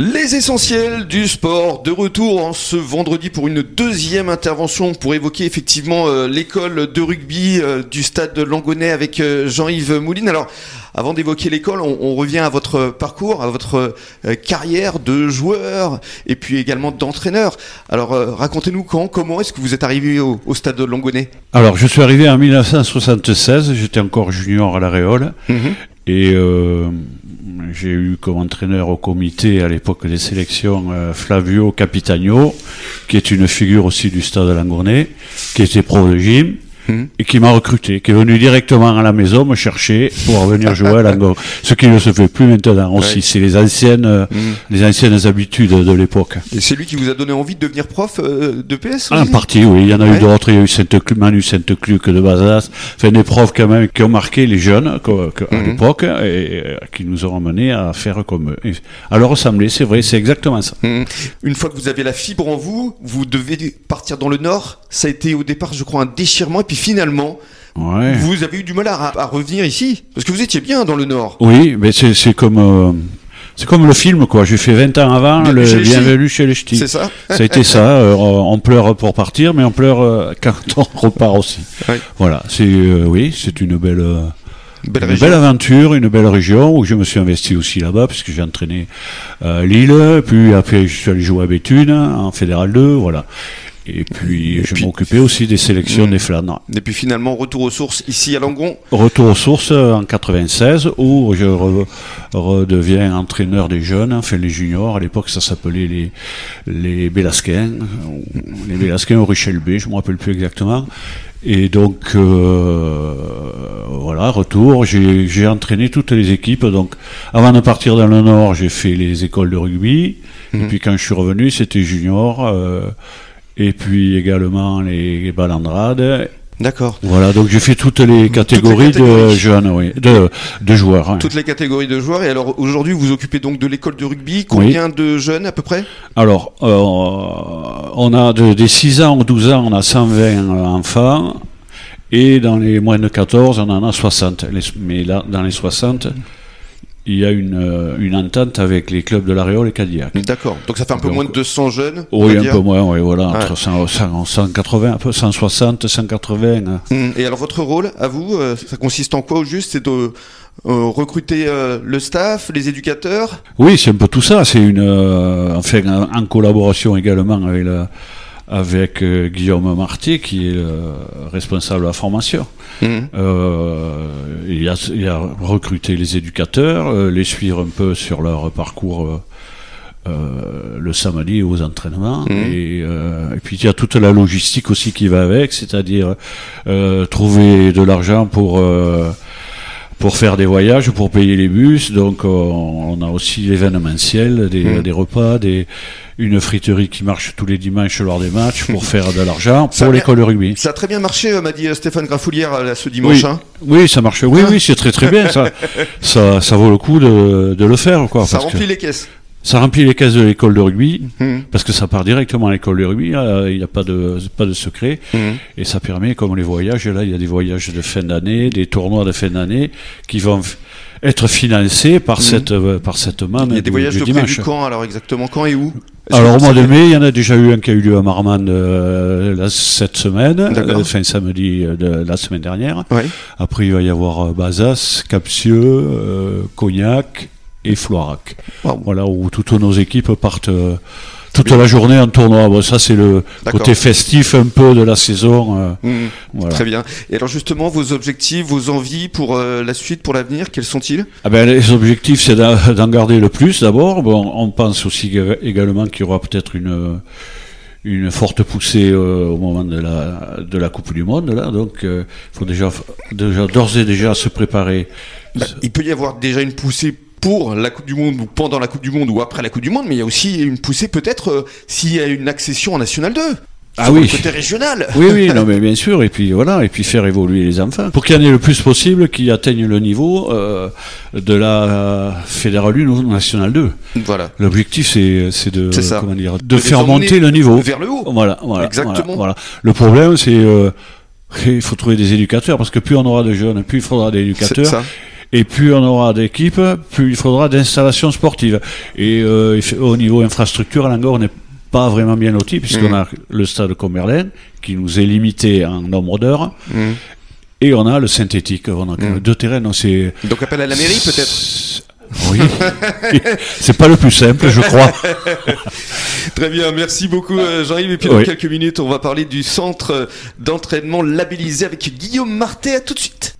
Les essentiels du sport de retour en ce vendredi pour une deuxième intervention pour évoquer effectivement euh, l'école de rugby euh, du stade de Langonnet avec euh, Jean-Yves Mouline. Alors avant d'évoquer l'école, on, on revient à votre parcours, à votre carrière de joueur et puis également d'entraîneur. Alors racontez-nous quand, comment est-ce que vous êtes arrivé au, au stade de Langonnet? Alors, je suis arrivé en 1976, j'étais encore junior à la Réole, et euh, j'ai eu comme entraîneur au comité à l'époque des sélections euh, Flavio Capitagno, qui est une figure aussi du stade de Langournay, qui était pro de gym. Et qui m'a recruté, qui est venu directement à la maison me chercher pour venir jouer à Langournay. Ce qui ne se fait plus maintenant aussi. Ouais. C'est les anciennes, euh, Mhm. les anciennes habitudes de l'époque. Et c'est lui qui vous a donné envie de devenir prof euh, de PS En partie, oui. Il y en a Ouais. eu d'autres. Il y a eu Sainte Manu Sainte-Cluc de Bazas. Enfin, des profs quand même qui ont marqué les jeunes que- que- à Mhm. l'époque et euh, qui nous ont amenés à faire comme eux. À leur ressembler, c'est vrai, c'est exactement ça. Mhm. Une fois que vous avez la fibre en vous, vous devez partir dans le nord. Ça a été au départ, je crois, un déchirement. Et puis finalement, Ouais. vous avez eu du mal à, à revenir ici. Parce que vous étiez bien dans le nord. Oui, mais c'est comme euh, c'est comme le film quoi. J'ai fait 20 ans avant Bienvenue le chez. Bienvenue chez les Ch'tis. C'est ça Ça a été ça. euh, on pleure pour partir, mais on pleure euh, quand on repart aussi. Ouais. Voilà. C'est oui, c'est une belle. Belle une région. belle aventure, une belle région où je me suis investi aussi là-bas puisque j'ai entraîné euh, Lille, puis après je suis allé jouer à Béthune en Fédéral 2, voilà. Et puis Et je puis- m'occupais aussi des sélections Mm. des Flandres. Et puis finalement, retour aux sources ici à Langon. Retour aux sources euh, en 96 où je re- redeviens entraîneur des jeunes, enfin les juniors. À l'époque ça s'appelait les les Bélasquins, ou les Bélasquins au Richel B, je me rappelle plus exactement. Et donc euh, voilà, retour. J'ai entraîné toutes les équipes. Donc avant de partir dans le Nord, j'ai fait les écoles de rugby. Et Mhm. puis quand je suis revenu, c'était junior. euh, et puis également les balandrades D'accord. voilà, donc j'ai fait toutes les catégories, de catégories. jeunes, oui, de, de joueurs. Toutes les catégories de joueurs. Et alors aujourd'hui, vous vous occupez donc de l'école de rugby. Combien de jeunes à peu près? Alors, euh, on a de, des 6 ans aux 12 ans, on a 120 enfants, et dans les moins de 14, on en a 60. Les- mais là, dans les 60, il y a une, euh, une entente avec les clubs de l'Aréole et Cadillac. D'accord. Donc ça fait un peu Donc, moins de 200 jeunes. Oui, un peu moins, oui, voilà, entre 100, 100, 180, un peu 160, 180. hein. Hum, Et alors votre rôle, à vous, euh, ça consiste en quoi au juste C'est de euh, recruter euh, le staff, les éducateurs? Oui, c'est un peu tout ça. C'est une, euh, enfin, en, en collaboration également avec, la- avec euh, Guillaume Marty, qui est le responsable de la formation. Hum. Euh, il, a, il a recruté les éducateurs, euh, les suivre un peu sur leur parcours. euh, euh, le samedi aux entraînements Mhm. et, euh, et puis il y a toute la logistique aussi qui va avec c'est-à-dire euh, trouver de l'argent pour euh, pour faire des voyages, pour payer les bus. Donc euh, on a aussi l'événementiel, des, Mhm. des repas, des, une friterie qui marche tous les dimanches lors des matchs pour faire de l'argent pour l'école de rugby. Ça a très bien marché, euh, m'a dit euh, Stéphane Grafoulière là, ce dimanche. Oui, hein. oui, ça marche. Oui, Ah. oui, c'est très très bien. Ça, ça, ça vaut le coup de, de le faire, quoi. Ça parce remplit que les caisses. Ça remplit les caisses de l'école de rugby Hum. parce que ça part directement à l'école de rugby. là, Il n'y a pas de pas de secret. Hum. Et ça permet, comme les voyages, là, il y a des voyages de fin d'année, des tournois de fin d'année qui vont être financés par Mhm. cette euh, par cette manne Il y a des du- voyages du de dimanche. prévus quand alors exactement Quand et où? Alors au mois de mai, il y en a déjà eu un qui a eu lieu à Marmande euh, cette semaine, euh, fin samedi euh, de la semaine dernière. Ouais. Après, il va y avoir Bazas, Capsieux, Cognac et Floirac. Voilà, où toutes nos équipes partent euh, toute la journée en tournoi. Bon, ça, c'est le côté festif un peu de la saison. euh, Hum. voilà. Très bien. Et alors justement, vos objectifs, vos envies pour euh, la suite, pour l'avenir, quels sont-ils? Ah ben, les objectifs, c'est d'en garder le plus d'abord. Bon, on pense aussi également qu'il y aura peut-être une, une forte poussée euh, au moment de la, de la Coupe du Monde. Là. Donc, il faut déjà, déjà d'ores et déjà se préparer. Bah, Il peut y avoir déjà une poussée pour la Coupe du Monde ou pendant la Coupe du Monde ou après la Coupe du Monde, mais il y a aussi une poussée peut-être euh, s'il y a une accession en National 2. Ah Sur oui. le côté régional. Oui, oui, non, mais bien sûr, et puis voilà, et puis faire évoluer les enfants pour qu'il y en ait le plus possible qui atteignent le niveau euh, de la Fédérale 1 ou Nationale 2. Voilà. L'objectif, c'est c'est de C'est ça. comment dire, de, De les faire monter le niveau. Vers le haut. Voilà, voilà, Exactement. voilà, voilà. Le problème, c'est euh, il faut trouver des éducateurs parce que plus on aura de jeunes, plus il faudra des C'est éducateurs. Et plus on aura d'équipes, plus il faudra d'installations sportives. Et euh, au niveau infrastructure, à Langor, on n'est pas vraiment bien loti, puisqu'on Mhm. a le stade Commerlin, qui nous est limité en nombre d'heures, Mhm. et on a le synthétique. On a que Mhm. deux terrains, donc c'est... Donc appel à la mairie peut-être Oui, c'est pas le plus simple, je crois. Très bien, merci beaucoup euh, Jean-Yves. Et puis dans Oui. quelques minutes, on va parler du centre d'entraînement labellisé avec Guillaume Martet. À tout de suite.